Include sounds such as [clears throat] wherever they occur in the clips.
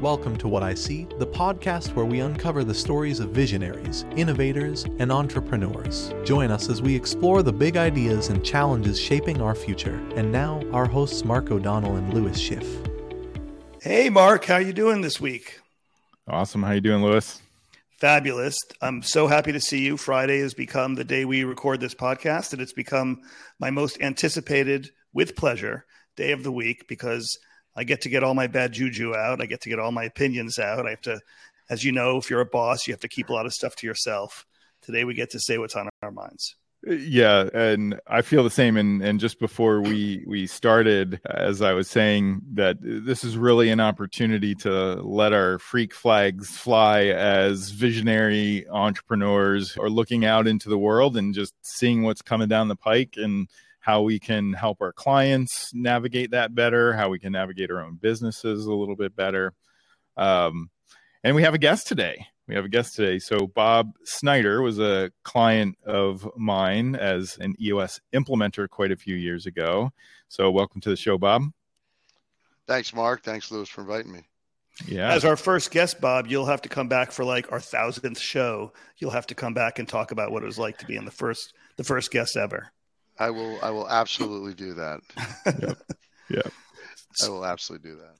Welcome to What I See, the podcast where we uncover the stories of visionaries, innovators, and entrepreneurs. Join us as we explore the big ideas and challenges shaping our future. And now, our hosts Mark O'Donnell and Lewis Schiff. Hey, Mark, how you doing this week? Awesome. How you doing, Lewis? Fabulous. I'm so happy to see you. Friday has become the day we record this podcast, and it's become my most anticipated, with pleasure, day of the week because – I get to get all my bad juju out. I get to get all my opinions out. I have to, as you know, if you're a boss, you have to keep a lot of stuff to yourself. Today we get to say what's on our minds. Uh, yeah, and I feel the same. And and just before we we started, as I was saying, that this is really an opportunity to let our freak flags fly as visionary entrepreneurs, or looking out into the world and just seeing what's coming down the pike and how we can help our clients navigate that better, how we can navigate our own businesses a little bit better. Um, and we have a guest today. We have a guest today. So, Bob Snyder was a client of mine as an EOS implementer quite a few years ago. So, welcome to the show, Bob. Thanks, Mark. Thanks, Lewis, for inviting me. Yeah. As our first guest, Bob, you'll have to come back for like our thousandth show. You'll have to come back and talk about what it was like to be in the first the first guest ever. I will. I will absolutely do that. yep. Yeah. I will absolutely do that.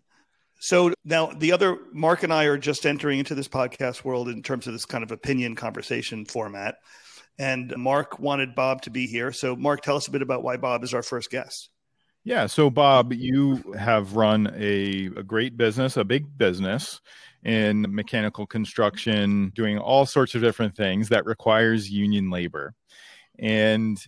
So now the other Mark and I are just entering into this podcast world in terms of this kind of opinion conversation format. And Mark wanted Bob to be here. So Mark, tell us a bit about why Bob is our first guest. Yeah. So Bob, you have run a, a great business, a big business in mechanical construction, doing all sorts of different things that requires union labor and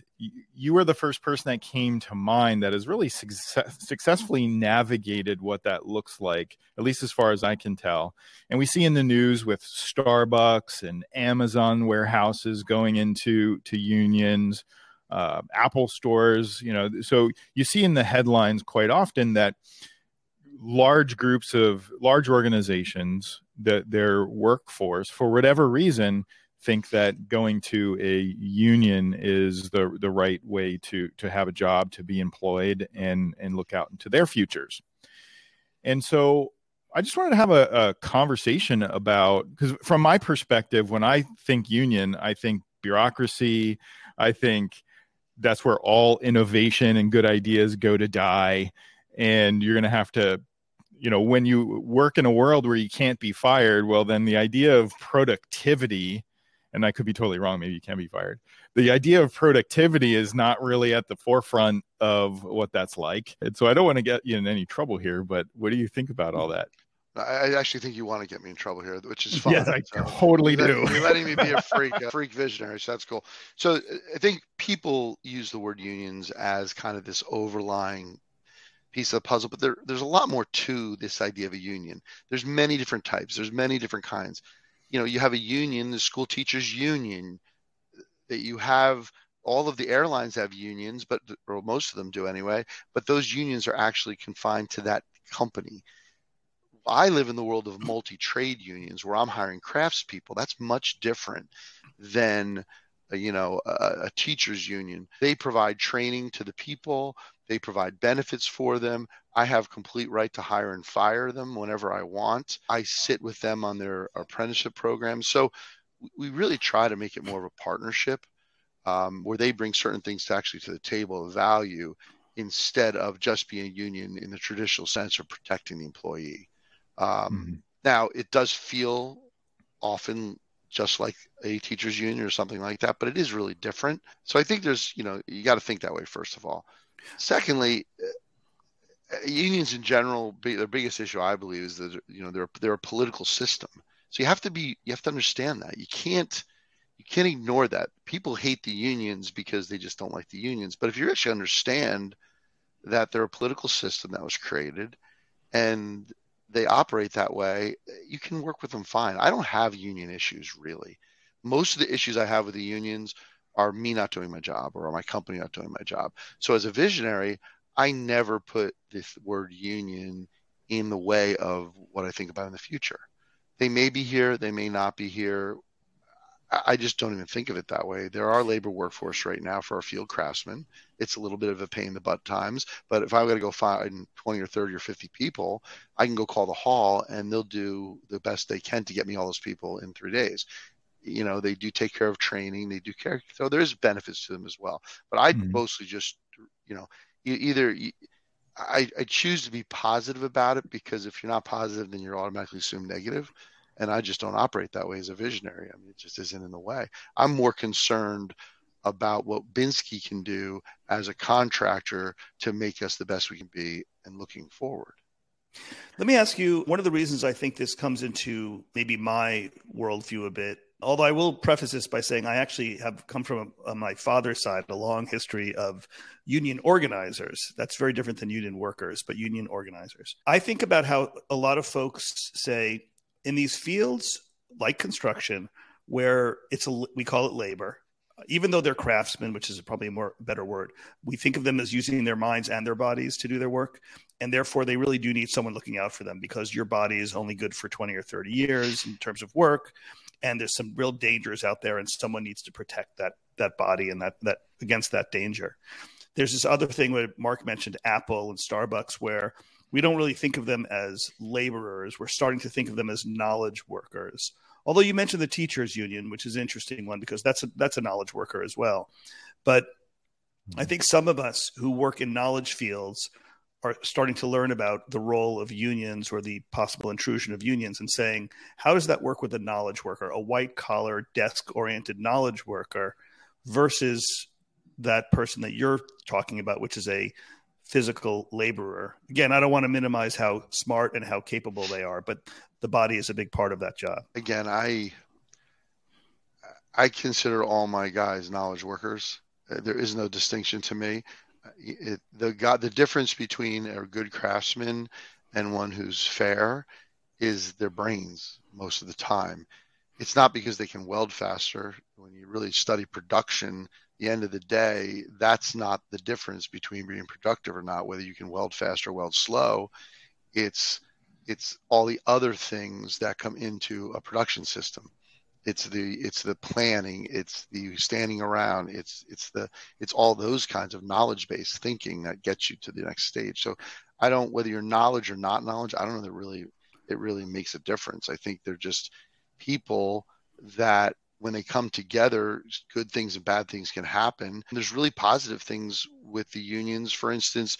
you were the first person that came to mind that has really success- successfully navigated what that looks like at least as far as i can tell. And we see in the news with starbucks and amazon warehouses going into to unions uh, apple stores you know. So you see in the headlines quite often that large groups of large organizations that their workforce for whatever reason think that going to a union is the the right way to to have a job to be employed and and look out into their futures. And so i just wanted to have a, a conversation about because from my perspective when i think union i think bureaucracy. I think that's where all innovation and good ideas go to die. And you're going to have to you know when you work in a world where you can't be fired well then the idea of productivity and I could be totally wrong. Maybe you can be fired. The idea of productivity is not really at the forefront of what that's like. And so I don't want to get you in any trouble here, but what do you think about all that? I actually think you want to get me in trouble here, which is [laughs] fine. Yes, I so totally you're do. Letting, you're letting me be a [laughs] freak, a freak visionary, so that's cool. So I think people use the word unions as kind of this overlying piece of the puzzle, but there, there's a lot more to this idea of a union. There's many different types. There's many different kinds you know you have a union the school teachers union that you have all of the airlines have unions but or most of them do anyway but those unions are actually confined to that company. I live in the world of multi-trade unions where i'm hiring craftspeople. That's much different than you know a, a teachers union. They provide training to the people they provide benefits for them I have complete right to hire and fire them whenever I want. I sit with them on their apprenticeship programs. So we really try to make it more of a partnership um, where they bring certain things to actually to the table of value instead of just being a union in the traditional sense of protecting the employee. Um, mm-hmm. Now, it does feel often just like a teachers union or something like that, but it is really different. So I think there's, you know, you got to think that way, first of all. Secondly, uh, uh, unions in general, their biggest issue, I believe, is that you know they're they're a political system. So you have to be you have to understand that you can't you can't ignore that. People hate the unions because they just don't like the unions. But if you actually understand that they're a political system that was created and they operate that way, you can work with them fine. I don't have union issues really. Most of the issues I have with the unions are me not doing my job or my company not doing my job. So as a visionary, I never put this word union in the way of what I think about in the future. They may be here, they may not be here. I just don't even think of it that way. There are labor workforce right now for our field craftsmen. It's a little bit of a pain in the butt times, but if I'm going to go find 20 or 30 or 50 people, I can go call the hall and they'll do the best they can to get me all those people in three days. You know, they do take care of training, they do care. So there's benefits to them as well. But I mm-hmm. mostly just, you know, either I, I choose to be positive about it because if you're not positive, then you're automatically assumed negative and I just don't operate that way as a visionary. I mean, it just isn't in the way. I'm more concerned about what Binsky can do as a contractor to make us the best we can be and looking forward. Let me ask you one of the reasons I think this comes into maybe my worldview a bit. Although I will preface this by saying I actually have come from a, my father's side a long history of union organizers. That's very different than union workers, but union organizers. I think about how a lot of folks say, in these fields like construction where it's a we call it labor even though they're craftsmen which is probably a more better word we think of them as using their minds and their bodies to do their work and therefore they really do need someone looking out for them because your body is only good for 20 or 30 years in terms of work and there's some real dangers out there and someone needs to protect that that body and that that against that danger there's this other thing where mark mentioned apple and starbucks where we don't really think of them as laborers. We're starting to think of them as knowledge workers. Although you mentioned the teachers union, which is an interesting one because that's a, that's a knowledge worker as well. But I think some of us who work in knowledge fields are starting to learn about the role of unions or the possible intrusion of unions and saying, how does that work with a knowledge worker, a white collar, desk oriented knowledge worker versus that person that you're talking about, which is a physical laborer. Again, I don't want to minimize how smart and how capable they are, but the body is a big part of that job. Again, I I consider all my guys knowledge workers. There is no distinction to me. It, the God, the difference between a good craftsman and one who's fair is their brains most of the time. It's not because they can weld faster. When you really study production, the end of the day, that's not the difference between being productive or not, whether you can weld fast or weld slow. It's it's all the other things that come into a production system. It's the it's the planning, it's the standing around, it's it's the it's all those kinds of knowledge based thinking that gets you to the next stage. So I don't whether you're knowledge or not knowledge, I don't know that really it really makes a difference. I think they're just people that when they come together, good things and bad things can happen. And there's really positive things with the unions. For instance,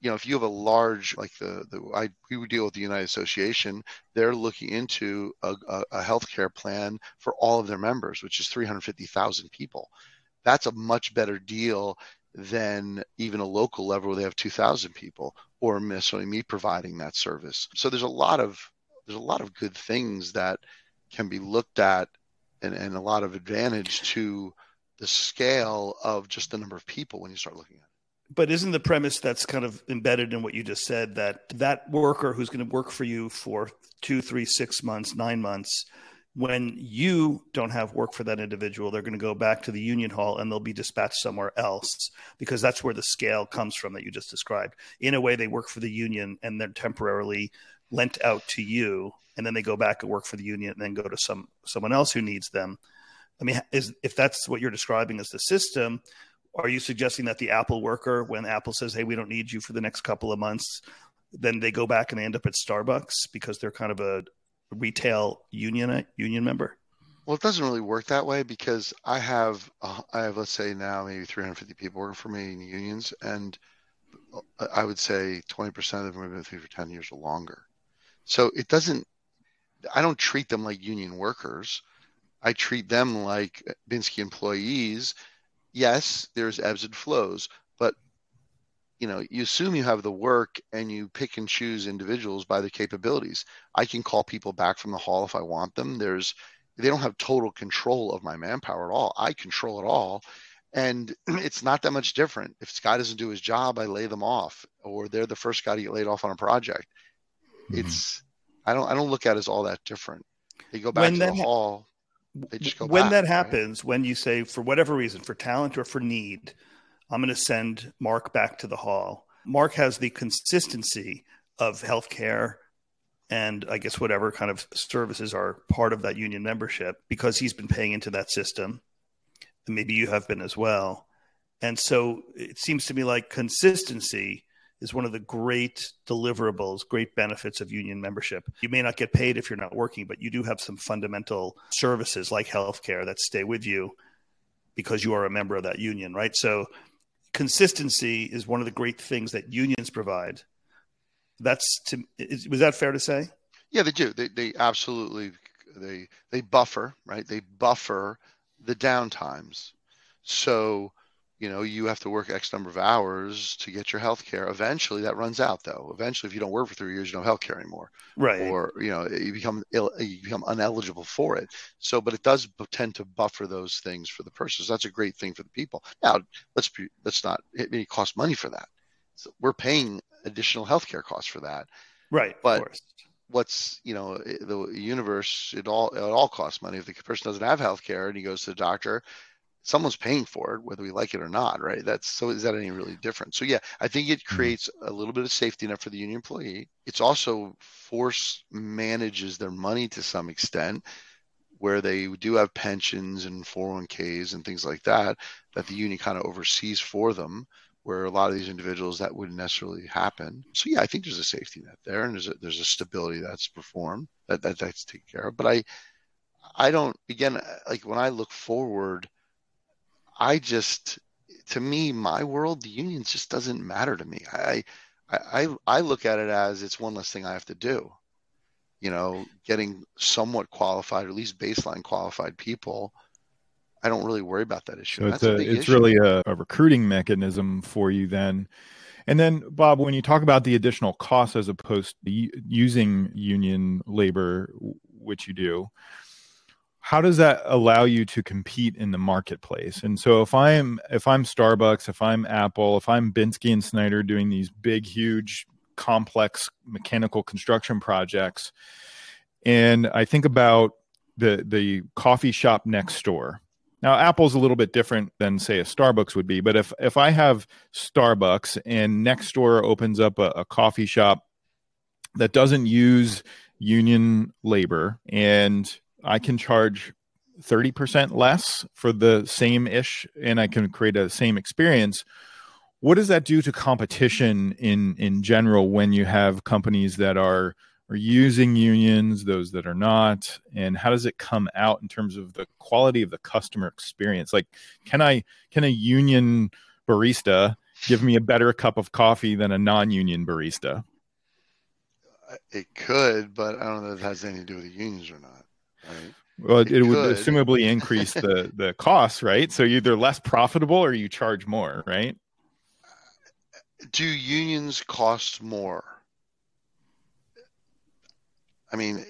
you know, if you have a large, like the, the I, we would deal with the United Association, they're looking into a, a, a healthcare plan for all of their members, which is 350,000 people. That's a much better deal than even a local level where they have 2,000 people or necessarily me providing that service. So there's a lot of there's a lot of good things that can be looked at and, and a lot of advantage to the scale of just the number of people when you start looking at it. But isn't the premise that's kind of embedded in what you just said that that worker who's going to work for you for two, three, six months, nine months, when you don't have work for that individual, they're going to go back to the union hall and they'll be dispatched somewhere else because that's where the scale comes from that you just described. In a way, they work for the union and they're temporarily lent out to you and then they go back and work for the union and then go to some someone else who needs them. I mean, is if that's what you're describing as the system, are you suggesting that the Apple worker, when Apple says, "Hey, we don't need you for the next couple of months," then they go back and they end up at Starbucks because they're kind of a retail union union member? Well, it doesn't really work that way because I have uh, I have let's say now maybe 350 people working for me in unions, and I would say 20% of them have been with me for 10 years or longer. So it doesn't I don't treat them like union workers. I treat them like Binsky employees. Yes, there's ebbs and flows, but you know, you assume you have the work and you pick and choose individuals by their capabilities. I can call people back from the hall if I want them. There's they don't have total control of my manpower at all. I control it all. And [clears throat] it's not that much different. If Scott doesn't do his job, I lay them off, or they're the first guy to get laid off on a project. Mm-hmm. It's I don't I don't look at it as all that different. They go back when to the hall. They just go when back, that happens, right? when you say for whatever reason, for talent or for need, I'm going to send Mark back to the hall. Mark has the consistency of healthcare and I guess whatever kind of services are part of that union membership because he's been paying into that system. And maybe you have been as well. And so it seems to me like consistency is one of the great deliverables, great benefits of union membership. You may not get paid if you're not working, but you do have some fundamental services like healthcare that stay with you because you are a member of that union, right? So consistency is one of the great things that unions provide. That's to is, was that fair to say? Yeah, they do. They they absolutely they they buffer, right? They buffer the downtimes. So you know you have to work x number of hours to get your health care. Eventually that runs out though. Eventually if you don't work for three years you don't have health care anymore. Right. Or you know you become Ill, you become uneligible for it. So but it does tend to buffer those things for the person. So that's a great thing for the people. Now let's be let's not it may cost money for that. So we're paying additional health care costs for that. Right but what's you know the universe it all it all costs money. If the person doesn't have health care and he goes to the doctor someone's paying for it whether we like it or not right? That's so is that any really different? So yeah i think it mm-hmm. creates a little bit of safety net for the union employee. It's also force manages their money to some extent where they do have pensions and 401ks and things like that that the union kind of oversees for them where a lot of these individuals that wouldn't necessarily happen. So yeah i think there's a safety net there and there's a, there's a stability that's performed that, that that's taken care of. But i i don't again like when i look forward I just, to me, my world, the unions just doesn't matter to me. I, I, I look at it as it's one less thing I have to do. You know, getting somewhat qualified, or at least baseline qualified people. I don't really worry about that issue. So it's, a, a it's issue. really a, a recruiting mechanism for you then. And then, Bob, when you talk about the additional costs as opposed to using union labor, which you do, how does that allow you to compete in the marketplace? And so if i'm if i'm starbucks if i'm apple if i'm Binsky and snyder doing these big huge complex mechanical construction projects and i think about the the coffee shop next door. Now apple's a little bit different than say a starbucks would be but if if i have starbucks and next door opens up a, a coffee shop that doesn't use union labor and I can charge 30% less for the same ish and I can create a same experience. What does that do to competition in in general when you have companies that are are using unions, those that are not, and how does it come out in terms of the quality of the customer experience? Like, can I can a union barista give me a better cup of coffee than a non-union barista? It could, but I don't know if it has anything to do with the unions or not. Right? Well, it, it would assumably increase the [laughs] the costs, right? So you're either less profitable or you charge more, right? Do unions cost more? I mean,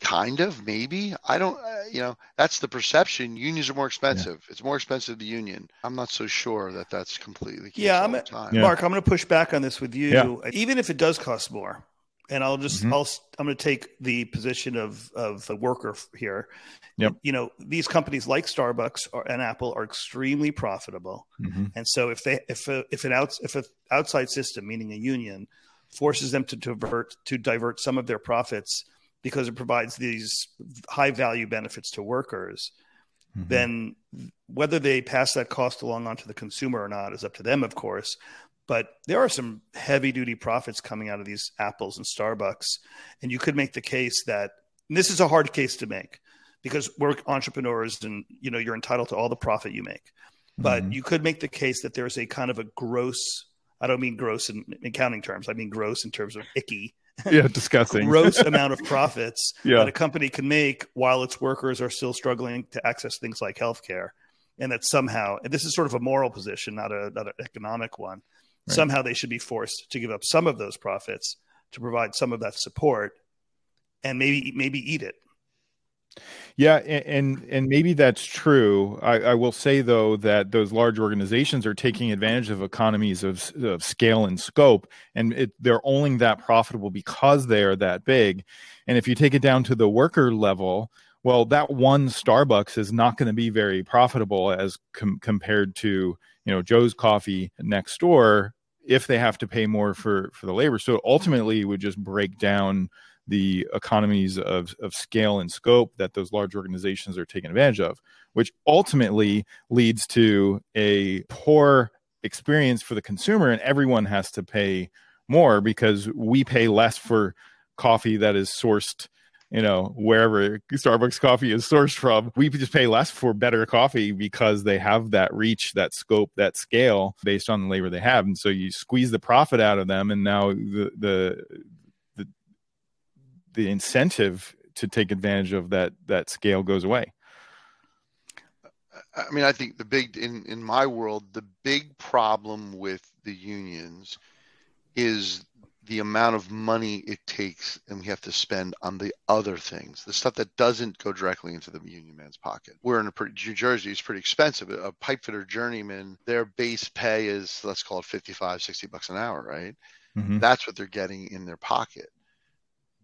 kind of, maybe. I don't, uh, you know, that's the perception. Unions are more expensive. Yeah. It's more expensive the union. I'm not so sure that that's completely. Yeah, I'm a, yeah. Mark. I'm going to push back on this with you. Yeah. Even if it does cost more, and I'll just mm-hmm. I'll I'm going to take the position of of the worker here. Yep. You know, these companies like Starbucks or, and Apple are extremely profitable, mm-hmm. and so if they if a, if an outs if an outside system, meaning a union, forces them to divert to divert some of their profits because it provides these high value benefits to workers, mm-hmm. then whether they pass that cost along onto the consumer or not is up to them, of course. But there are some heavy duty profits coming out of these Apples and Starbucks. And you could make the case that this is a hard case to make because we're entrepreneurs and you know you're entitled to all the profit you make. But mm-hmm. you could make the case that there's a kind of a gross I don't mean gross in, in accounting terms. I mean gross in terms of icky. [laughs] Yeah, disgusting. gross [laughs] amount of profits yeah. that a company can make while its workers are still struggling to access things like healthcare. And that somehow, and this is sort of a moral position, not a not an economic one, Right. Somehow they should be forced to give up some of those profits to provide some of that support and maybe maybe eat it. Yeah, and and maybe that's true. I, I, will say though that those large organizations are taking advantage of economies of, of scale and scope, and it, they're only that profitable because they are that big. And if you take it down to the worker level, well, that one Starbucks is not going to be very profitable as com- compared to you know Joe's Coffee next door if they have to pay more for for the labor. So ultimately, it would just break down the economies of, of scale and scope that those large organizations are taking advantage of, which ultimately leads to a poor experience for the consumer, and everyone has to pay more because we pay less for coffee that is sourced you know wherever starbucks coffee is sourced from we just pay less for better coffee because they have that reach that scope that scale based on the labor they have. And so you squeeze the profit out of them and now the the the, the incentive to take advantage of that that scale goes away. I mean i think the big in in my world the big problem with the unions is the amount of money it takes and we have to spend on the other things, the stuff that doesn't go directly into the union man's pocket. We're in a pretty, New Jersey is pretty expensive. A pipe fitter journeyman, their base pay is, let's call it 55, 60 bucks an hour, right? Mm-hmm. That's what they're getting in their pocket.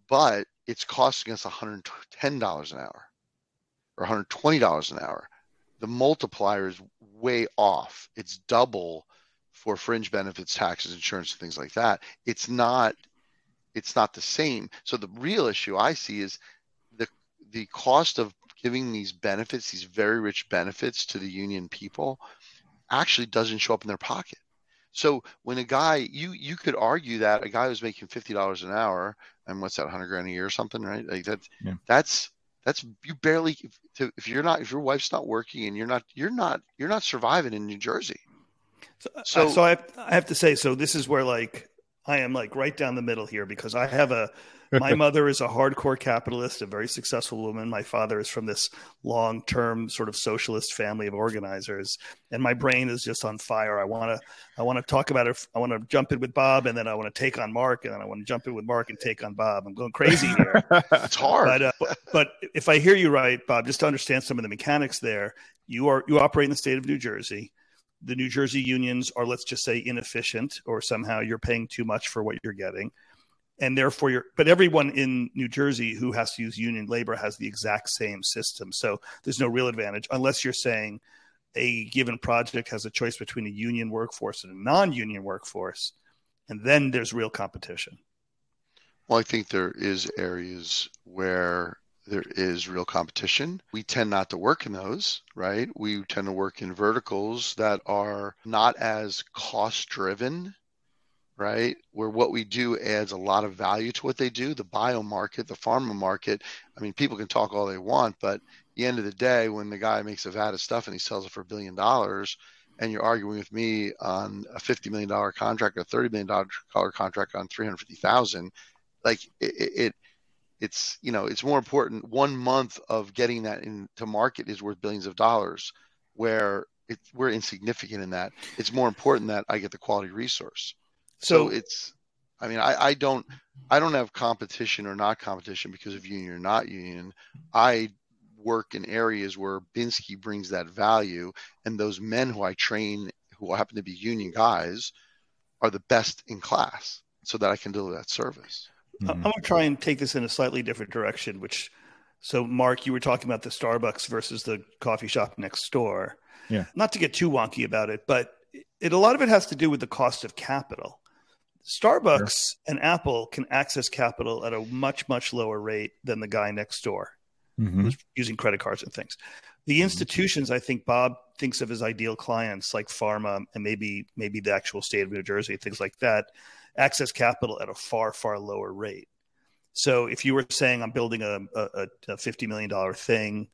But it's costing us $110 an hour or $120 an hour. The multiplier is way off. It's double for fringe benefits, taxes, insurance, and things like that. It's not it's not the same. So the real issue I see is the the cost of giving these benefits, these very rich benefits to the union people, actually doesn't show up in their pocket. So when a guy, you you could argue that a guy who's making fifty dollars an hour, and what's that, hundred grand a year or something, right? Like that's yeah. that's that's you barely if, if you're not if your wife's not working and you're not you're not you're not surviving in New Jersey. So, so, so I, have, I have to say, so this is where like I am like right down the middle here because I have a [laughs] my mother is a hardcore capitalist, a very successful woman. My father is from this long term sort of socialist family of organizers, and my brain is just on fire. I want to I want to talk about it. I want to jump in with Bob, and then I want to take on Mark, and then I want to jump in with Mark and take on Bob. I'm going crazy here. [laughs] it's hard, but, uh, but, but if I hear you right, Bob, just to understand some of the mechanics there, you are you operate in the state of New Jersey the New Jersey unions are, let's just say, inefficient, or somehow you're paying too much for what you're getting. And therefore, you're, but everyone in New Jersey who has to use union labor has the exact same system. So there's no real advantage unless you're saying a given project has a choice between a union workforce and a non union workforce. And then there's real competition. Well, I think there is areas where there is real competition. We tend not to work in those, right? We tend to work in verticals that are not as cost driven, right? Where what we do adds a lot of value to what they do. The bio market, the pharma market, I mean, people can talk all they want, but the end of the day, when the guy makes a vat of stuff and he sells it for a billion dollars, and you're arguing with me on a $50 million contract, a $30 million contract on 350,000, like it, it it's you know it's more important one month of getting that into market is worth billions of dollars where it, we're insignificant in that. It's more important that i get the quality resource. So, so it's i mean I, I don't i don't have competition or not competition because of union or not union. I work in areas where binsky brings that value and those men who i train who happen to be union guys are the best in class so that i can deliver that service Mm-hmm. I'm going to try and take this in a slightly different direction. Which, so Mark, you were talking about the Starbucks versus the coffee shop next door. Yeah. Not to get too wonky about it, but it a lot of it has to do with the cost of capital. Starbucks sure. and Apple can access capital at a much much lower rate than the guy next door, mm-hmm. who's using credit cards and things. The mm-hmm. institutions, I think Bob thinks of as ideal clients, like pharma and maybe maybe the actual state of New Jersey, things like that access capital at a far, far lower rate. So if you were saying I'm building a, a, a $50 million thing,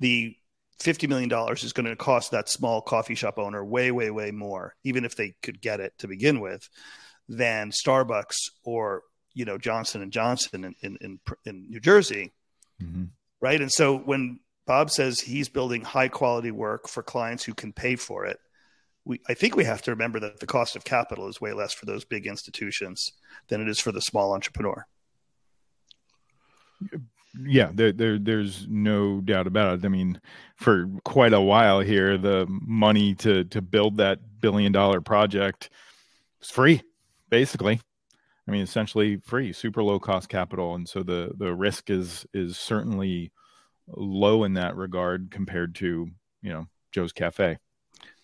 the $50 million is going to cost that small coffee shop owner way, way, way more, even if they could get it to begin with, than Starbucks or, you know, Johnson and Johnson in, in, in, in New Jersey. Mm-hmm. Right. And so when Bob says he's building high quality work for clients who can pay for it, we, I think we have to remember that the cost of capital is way less for those big institutions than it is for the small entrepreneur. Yeah, there, there, there's no doubt about it. I mean, for quite a while here, the money to to build that billion dollar project was free, basically. I mean, essentially free, super low cost capital, and so the the risk is is certainly low in that regard compared to you know Joe's Cafe.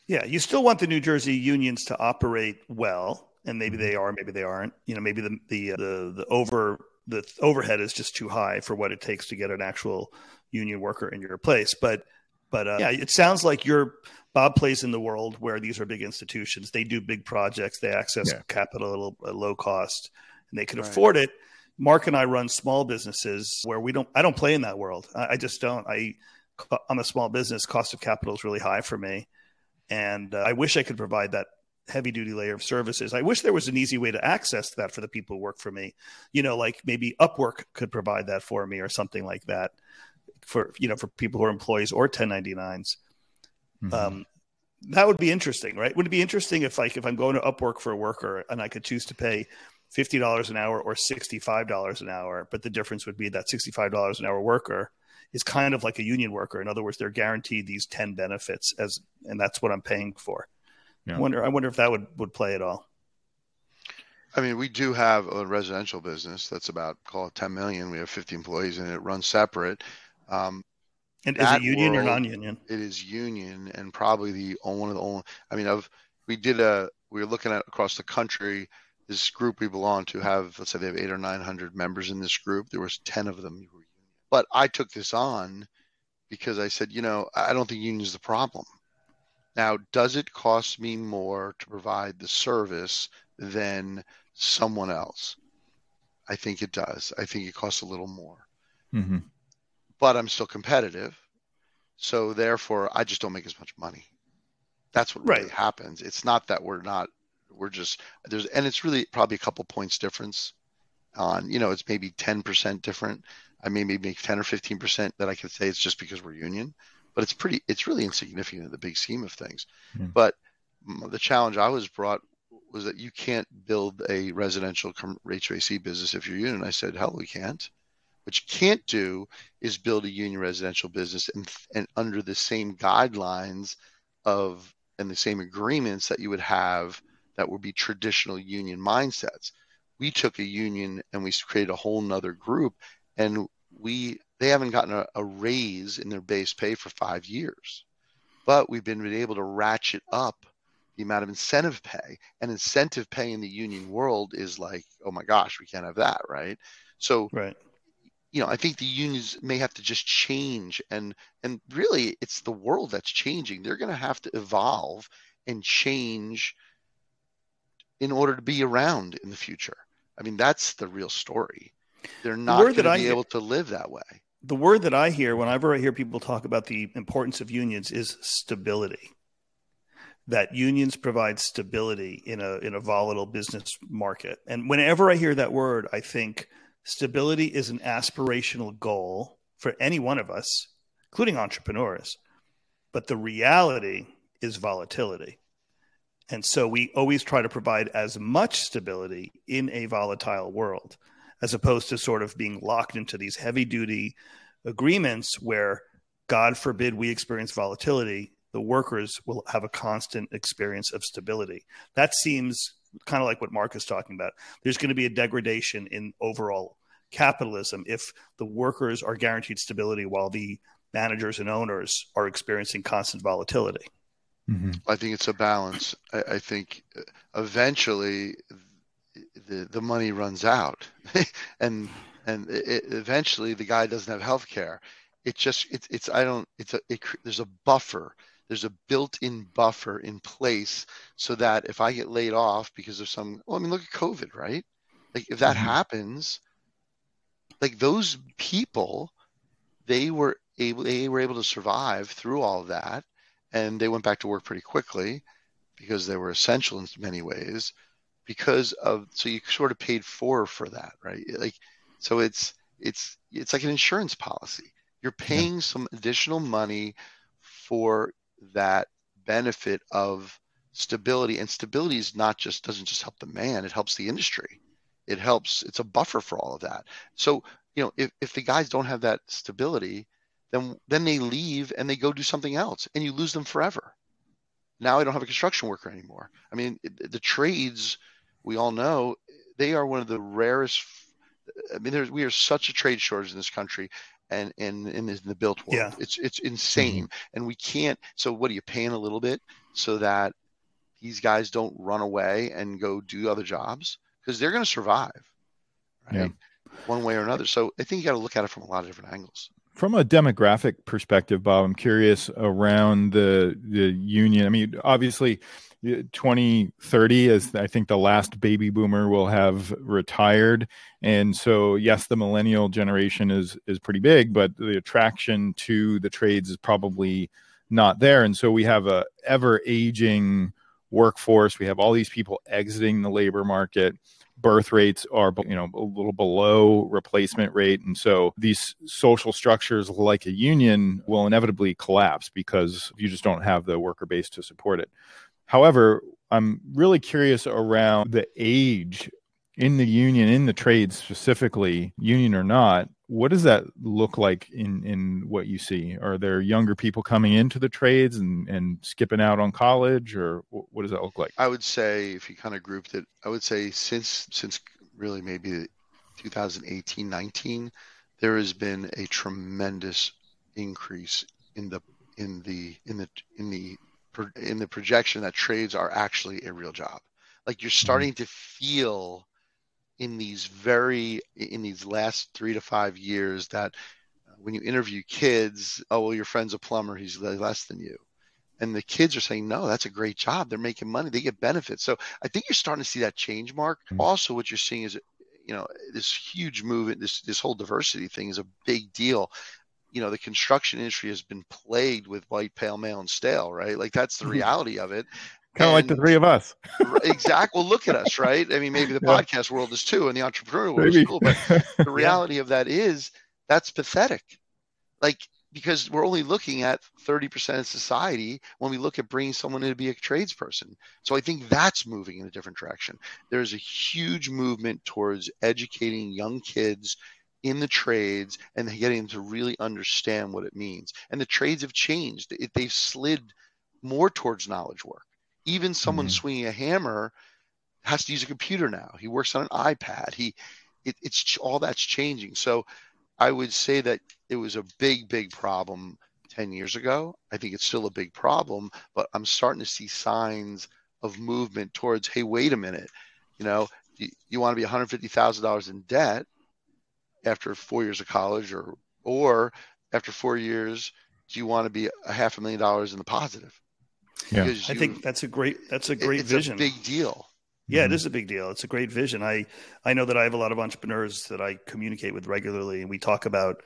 Yeah, you still want the New Jersey unions to operate well. and maybe Mm-hmm. they are, maybe they aren't. You know, maybe the the the the over the overhead is just too high for what it takes to get an actual union worker in your place. But but uh, yeah, it sounds like you're Bob plays in the world where these are big institutions. They do big projects. They access Yeah. capital at a low cost, and they can Right. afford it. Mark and I run small businesses where we don't. I don't play in that world. I, I just don't. I I'm a small business. Cost of capital is really high for me, and uh, I wish I could provide that heavy duty layer of services. I wish there was an easy way to access that for the people who work for me. You know, like maybe Upwork could provide that for me or something like that for you know for people who are employees or 1099s. Mhm. Um, that would be interesting, right? Would it be interesting if like if I'm going to Upwork for a worker and I could choose to pay fifty dollars an hour or sixty five dollars an hour, but the difference would be that sixty five dollars an hour worker is kind of like a union worker. In other words, they're guaranteed these ten benefits as, and that's what I'm paying for. Yeah. I wonder. I wonder if that would would play at all. I mean, we do have a residential business that's about call it 10 million. We have 50 employees and it runs separate. Um, And is it union or non-union? it is union and probably the on- one of the only. I mean, of we did a we were looking at across the country. This group we belong to have let's say they have eight or nine hundred members in this group. There was ten of them who were union. But I took this on because I said, you know, I don't think union is the problem. Now, does it cost me more to provide the service than someone else? I think it does. I think it costs a little more Mhm. but I'm still competitive. So therefore, I just don't make as much money. That's what really happens. It's not that we're not, we're just, there's, and it's really probably a couple points difference on, you know, it's maybe 10% different. I may maybe make 10 or 15% that I could say it's just because we're union, but it's pretty, it's really insignificant in the big scheme of things. Hmm. But the challenge I was brought was that you can't build a residential HVAC business if you're union. I said, hell, we can't. What you can't do is build a union residential business and, and under the same guidelines of and the same agreements that you would have that would be traditional union mindsets. We took a union and we created a whole nother group and we they haven't gotten a, a raise in their base pay for five years. But we've been able to ratchet up the amount of incentive pay. And incentive pay in the union world is like, oh my gosh, we can't have that, right? So Right. you know, I think the unions may have to just change and and really it's the world that's changing. They're going to have to evolve and change in order to be around in the future. I mean, that's the real story. They're not word going to I be hear- able to live that way. The word that I hear whenever I hear people talk about the importance of unions is stability. That unions provide stability in a in a volatile business market. And whenever I hear that word, I think stability is an aspirational goal for any one of us, including entrepreneurs. But the reality is volatility. And so we always try to provide as much stability in a volatile world as opposed to sort of being locked into these heavy duty agreements where, God forbid, we experience volatility, the workers will have a constant experience of stability. That seems kind of like what Mark is talking about. There's going to be a degradation in overall capitalism if the workers are guaranteed stability while the managers and owners are experiencing constant volatility. Mhm. I think it's a balance. I, I think eventually the the money runs out, [laughs] and and it, eventually the guy doesn't have health care. It just it's it's I don't it's a it, there's a buffer. There's a built-in buffer in place so that if I get laid off because of some well, I mean look at COVID, right? Like if that Mhm. happens, like those people, they were able they were able to survive through all that and they went back to work pretty quickly because they were essential in many ways because of so you sort of paid for for that right? Like so it's it's it's like an insurance policy. You're paying some additional money for that benefit of stability and stability is not just doesn't just help the man it helps the industry. It helps it's a buffer for all of that. So you know if, if the guys don't have that stability then then they leave and they go do something else and you lose them forever now i don't have a construction worker anymore i mean the trades we all know they are one of the rarest i mean there's we are such a trade shortage in this country and in, in the built world Yeah. it's it's insane mm-hmm. and we can't so what are you paying a little bit so that these guys don't run away and go do other jobs because they're going to survive, right? Yeah. One way or another. So I think you got to look at it from a lot of different angles. From a demographic perspective, Bob, I'm curious around the the union. I mean, obviously, 2030 is I think the last baby boomer will have retired, and so yes, the millennial generation is is pretty big, but the attraction to the trades is probably not there, and so we have a ever aging workforce. We have all these people exiting the labor market. Birth rates are, you know, a little below replacement rate, and so these social structures, like a union, will inevitably collapse because you just don't have the worker base to support it. However, I'm really curious around the age in the union, in the trades specifically, union or not, what does that look like in in what you see? Are there younger people coming into the trades and and skipping out on college, or what does that look like? I would say if you kind of grouped it, I would say since since really maybe 2018 19, there has been a tremendous increase in the in the in the in the in the projection that trades are actually a real job. Like you're mm-hmm. starting mm-hmm. to feel in these very in these last three to five years that uh, when you interview kids, oh well, your friend's a plumber, he's less than you. And the kids are saying, no, that's a great job. They're making money. They get benefits. So I think you're starting to see that change, Mark. Mm-hmm. Also, what you're seeing is, you know, this huge movement, this this whole diversity thing is a big deal you know the construction industry has been plagued with white pale male and stale right like that's the mm-hmm. reality of it kind of like the three of us. exactly. Well, look at us, right? I mean, maybe the [laughs] yeah. podcast world is too, and the entrepreneurial world maybe. is cool, but [laughs] the reality yeah. of that is that's pathetic. Like, because we're only looking at 30% of society when we look at bringing someone in to be a tradesperson. So I think that's moving in a different direction. There's a huge movement towards educating young kids in the trades and getting them to really understand what it means. And the trades have changed. They've slid more towards knowledge work even someone mm-hmm. swinging a hammer has to use a computer now. He works on an iPad. He, it, it's all that's changing. So I would say that it was a big, big problem 10 years ago. I think it's still a big problem, but I'm starting to see signs of movement towards, hey, wait a minute. You know, you, you want to be $150,000 in debt after four years of college or, or after four years, do you want to be a half a million dollars in the positive? Yeah. You, I think that's a great that's a great it's vision. A big deal. Yeah, mm-hmm. it is a big deal. It's a great vision. I I know that I have a lot of entrepreneurs that I communicate with regularly, and we talk about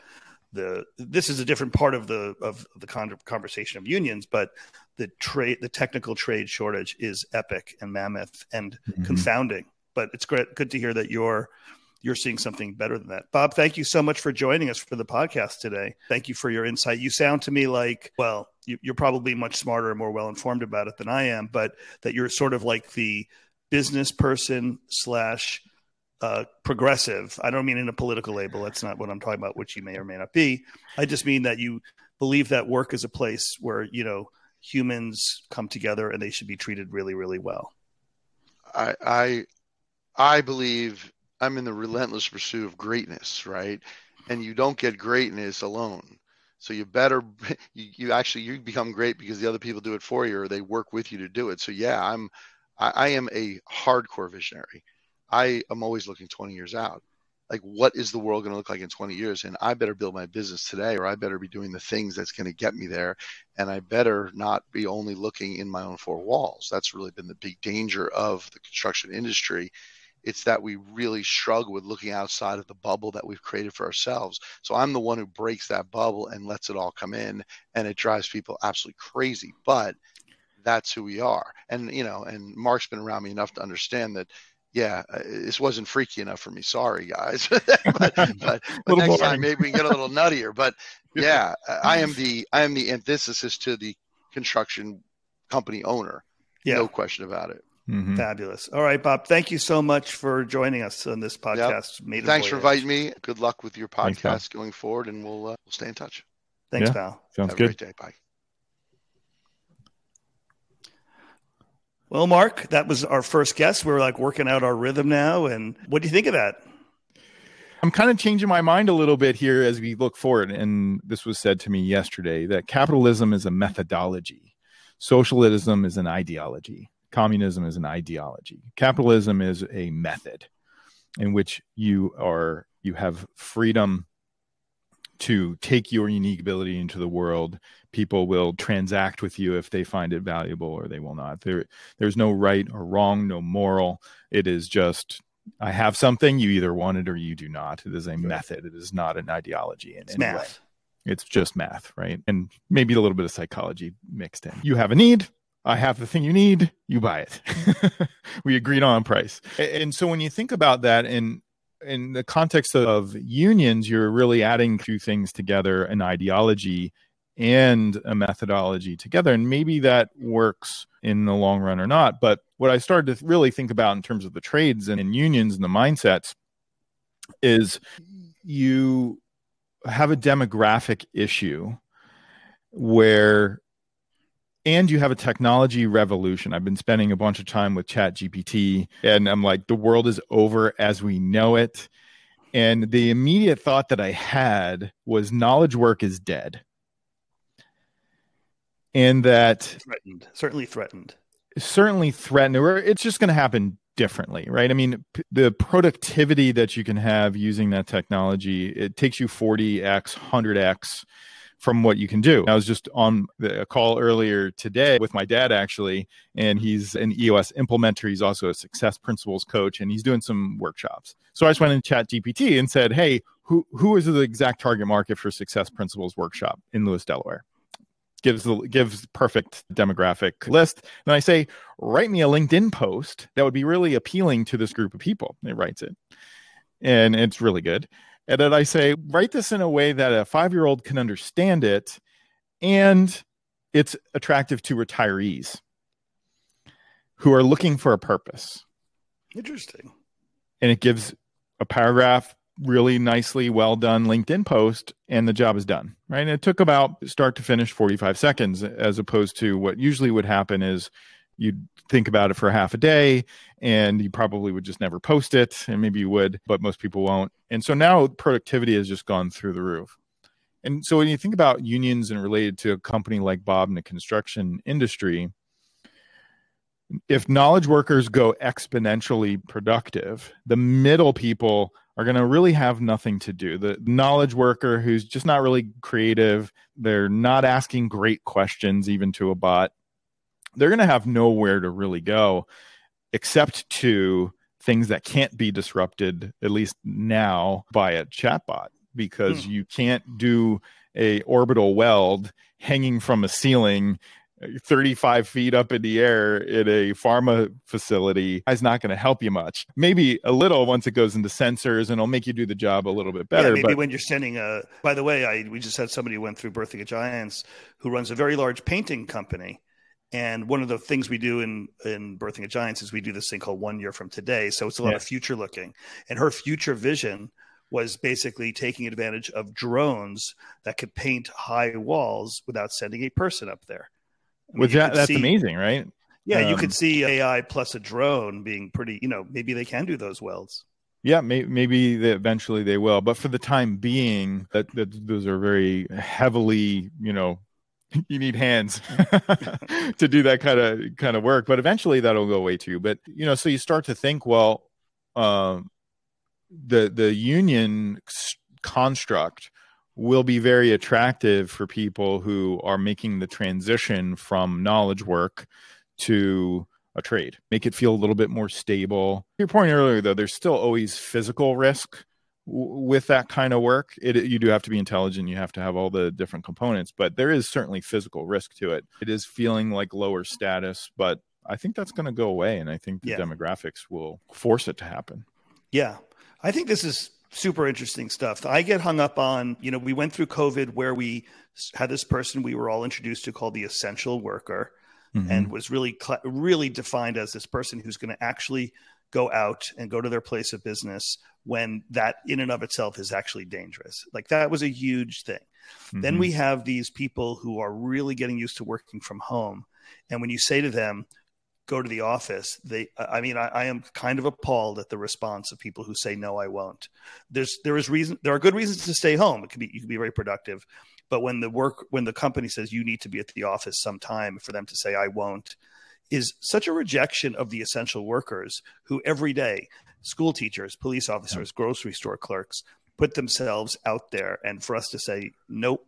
the. This is a different part of the of the conversation of unions, but the trade, the technical trade shortage is epic and mammoth and mm-hmm. confounding. But it's great, good to hear that you're you're seeing something better than that. Bob, thank you so much for joining us for the podcast today. Thank you for your insight. You sound to me like, well, you, are probably much smarter and more well informed about it than I am, but that you're sort of like the business person slash uh, progressive. I don't mean in a political label. That's not what I'm talking about, which you may or may not be. I just mean that you believe that work is a place where, you know, humans come together and they should be treated really, really well. I, I, I believe I'm in the relentless pursuit of greatness, right? And you don't get greatness alone. So you better [laughs] you, you actually you become great because the other people do it for you or they work with you to do it. So yeah, I'm I, I am a hardcore visionary. I am always looking 20 years out. Like what is the world going to look like in 20 years? And I better build my business today or I better be doing the things that's going to get me there. And I better not be only looking in my own four walls. That's really been the big danger of the construction industry it's that we really struggle with looking outside of the bubble that we've created for ourselves. So I'm the one who breaks that bubble and lets it all come in, and it drives people absolutely crazy. But that's who we are. And you know, and Mark's been around me enough to understand that. Yeah, uh, this wasn't freaky enough for me. Sorry, guys. [laughs] [laughs] but, but, but next boring. time maybe we can get a little [laughs] nuttier. But yeah, I am the I am the antithesis to the construction company owner. Yeah. No question about it. Mm-hmm. Fabulous. All right, Bob. Thank you so much for joining us on this podcast. Yep. Thanks for inviting me. Good luck with your podcast Thanks, going forward, and we'll uh, we'll stay in touch. Thanks, yeah, pal. Sounds Have good. A great day. Bye. Well, Mark, that was our first guest. We're like working out our rhythm now, and what do you think of that? I'm kind of changing my mind a little bit here as we look forward. And this was said to me yesterday that capitalism is a methodology, socialism is an ideology Communism is an ideology. Capitalism is a method in which you are you have freedom to take your unique ability into the world. People will transact with you if they find it valuable or they will not. There there's no right or wrong no moral. It is just i have something you either want it or you do not. It is a method. It is not an ideology in It's math. way. it's just math right? And maybe a little bit of psychology mixed in. You have a need I have the thing you need, you buy it. [laughs] we agreed on price. And so when you think about that in in the context of unions, you're really adding two things together, an ideology and a methodology together. And maybe that works in the long run or not. But what I started to really think about in terms of the trades and, and unions and the mindsets is you have a demographic issue where and you have a technology revolution. I've been spending a bunch of time with Chat GPT, and I'm like, the world is over as we know it. And the immediate thought that I had was knowledge work is dead. And that Threatened, certainly threatened. certainly threatened, or it's just going to happen differently, right? I mean, p- the productivity that you can have using that technology, it takes you 40x, 100x from what you can do. I was just on a call earlier today with my dad, actually, and he's an EOS implementer. He's also a success principles coach, and he's doing some workshops. So I just went in Chat GPT and said, hey, who, who is the exact target market for success principles workshop in Lewes, Delaware? Gives the gives perfect demographic list. And I say, write me a LinkedIn post that would be really appealing to this group of people. It writes it. And it's really good. And then I say, write this in a way that a five year old can understand it and it's attractive to retirees who are looking for a purpose. Interesting. And it gives a paragraph, really nicely well done LinkedIn post, and the job is done. Right. And it took about start to finish 45 seconds, as opposed to what usually would happen is you'd think about it for half a day and you probably would just never post it and maybe you would but most people won't. And so now productivity has just gone through the roof. And so when you think about unions and related to a company like bob in the construction industry if knowledge workers go exponentially productive the middle people are going to really have nothing to do. The knowledge worker who's just not really creative they're not asking great questions even to a bot they're going to have nowhere to really go except to things that can't be disrupted at least now by a chatbot because Hmm. you can't do a orbital weld hanging from a ceiling uh, 35 feet up in the air in a pharma facility is not going to help you much maybe a little once it goes into sensors and it'll make you do the job a little bit better yeah, maybe but when you're sending a. By the way, I we just had somebody who went through Birthing of Giants who runs a very large painting company, and one of the things we do in in Birthing of Giants is we do this thing called One Year from Today. So it's a lot Yeah. of future looking, and her future vision was basically taking advantage of drones that could paint high walls without sending a person up there. I mean, that that's see- amazing right Yeah, you Um, could see AI plus a drone being pretty. You know, maybe they can do those welds. Yeah, may, maybe they, eventually they will, but for the time being, that, that those are very heavily, you know, [laughs] you need hands [laughs] to do that kind of kind of work. But eventually that'll go away too. But you know, so you start to think, well, um, the the union s- construct will be very attractive for people who are making the transition from knowledge work to a trade, make it feel a little bit more stable. Your point earlier, though, there's still always physical risk with that kind of work. It, you do have to be intelligent, you have to have all the different components, but there is certainly physical risk to it. It is feeling like lower status, but I think that's going to go away, and I think the Yeah. demographics will force it to happen. Yeah. I think this is super interesting stuff. I get hung up on, you know, we went through COVID where we had this person we were all introduced to called the essential worker Mm-hmm. and was really, really defined as this person who's going to actually go out and go to their place of business when that in and of itself is actually dangerous. Like that was a huge thing. Then Mhm. we have these people who are really getting used to working from home. And when you say to them, go to the office, they, I mean, I, I am kind of appalled at the response of people who say, no, I won't. There's, there is reason, there are good reasons to stay home. It can be, you can be very productive. But when the work, when the company says you need to be at the office sometime for them to say, I won't, is such a rejection of the essential workers who every day, school teachers, police officers, yeah. grocery store clerks, put themselves out there. And for us to say, nope,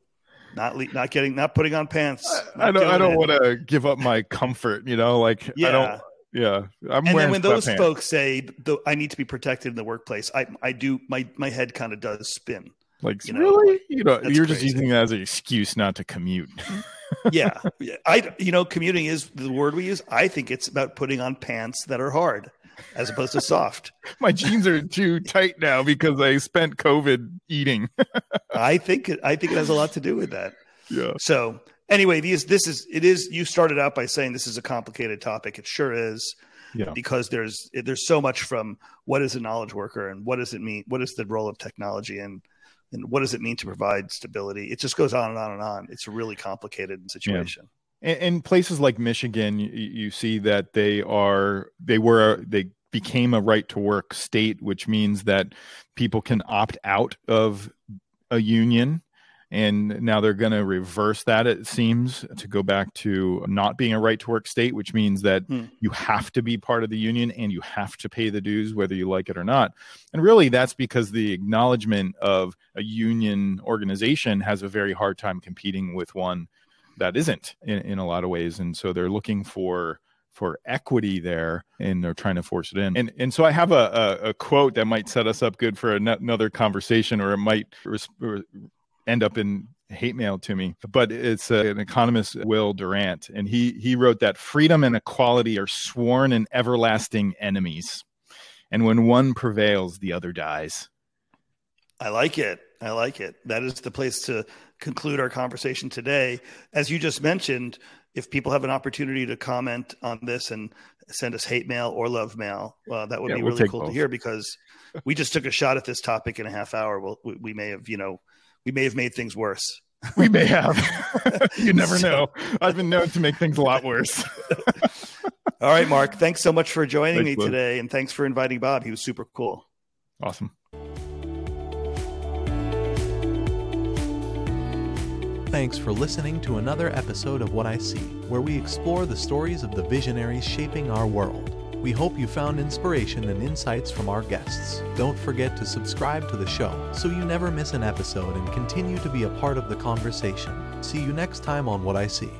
not le- not getting, not putting on pants. I don't, I don't want to give up my comfort, you know, like, yeah. I don't, yeah, I'm and then when those pants. folks say, "I need to be protected in the workplace," I I do my my head kind of does spin. Like you know, really, you know, you're crazy. just using that as an excuse not to commute. [laughs] yeah, I you know, commuting is the word we use. I think it's about putting on pants that are hard as opposed to soft. [laughs] My jeans are too tight now because I spent COVID eating. [laughs] I think I think it has a lot to do with that. Yeah. So anyway, these this is it is. You started out by saying this is a complicated topic. It sure is. Yeah. Because there's there's so much from what is a knowledge worker and what does it mean? What is the role of technology and and what does it mean to provide stability? It just goes on and on and on. It's a really complicated situation. Yeah. In places like Michigan, you, you see that they are they were they became a right to work state, which means that people can opt out of a union and now they're going to reverse that it seems to go back to not being a right to work state which means that hmm. you have to be part of the union and you have to pay the dues whether you like it or not. And really that's because the acknowledgement of a union organization has a very hard time competing with one that isn't in, in a lot of ways. And so they're looking for for equity there and they're trying to force it in. And and so i have a, a, a quote that might set us up good for another conversation or it might res- end up in hate mail to me but it's uh, an economist will durant and he he wrote that freedom and equality are sworn and everlasting enemies. And when one prevails the other dies. I like it. I like it. That is the place to conclude our conversation today. As you just mentioned if people have an opportunity to comment on this and send us hate mail or love mail uh, that would yeah, be we'll really cool both. to hear because we just took a shot at this topic in a half hour. Well we, we may have you know we may have made things worse. We may have. [laughs] you never so. know. I've been known to make things a lot worse. [laughs] All right, Mark. Thanks so much for joining thanks, me today, and thanks for inviting Bob. He was super cool. Awesome. Thanks for listening to another episode of What I See, where we explore the stories of the visionaries shaping our world. We hope you found inspiration and insights from our guests. Don't forget to subscribe to the show so you never miss an episode and continue to be a part of the conversation. See you next time on What I See.